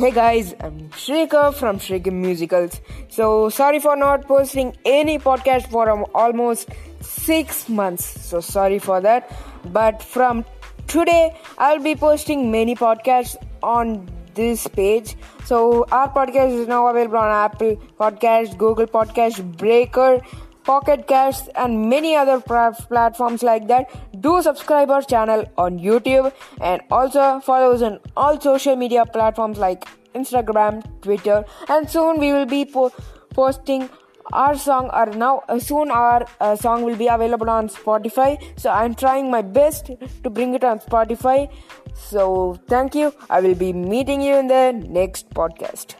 Hey guys, I'm Shrika from Shrika Musicals. So sorry for not posting any podcast for almost six months. So sorry for that. But from today, I'll be posting many podcasts on this page. So our podcast is now available on Apple Podcast, Google Podcast, Breaker, Pocket Casts, and many other platforms like that. Do subscribe our channel on YouTube and also follow us on all social media platforms like Instagram, Twitter, and soon we will be po- posting our song or now uh, soon our uh, song will be available on spotify. So i'm trying my best to bring it on spotify. So thank you. I will be meeting you in the next podcast